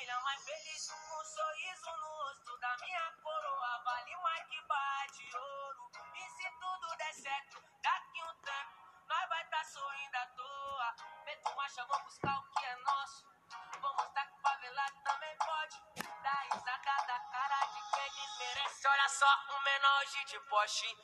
família mais feliz, com um sorriso no rosto da minha coroa. Vale mais que barra de ouro. E se tudo der certo, daqui um tempo, nós vai tá sorrindo à toa. Feito Macha, vou buscar o que é nosso. Vamos tá mostrar que o favelado também pode. Da risada da cara de quem desmerece. Olha só, um menor de poste.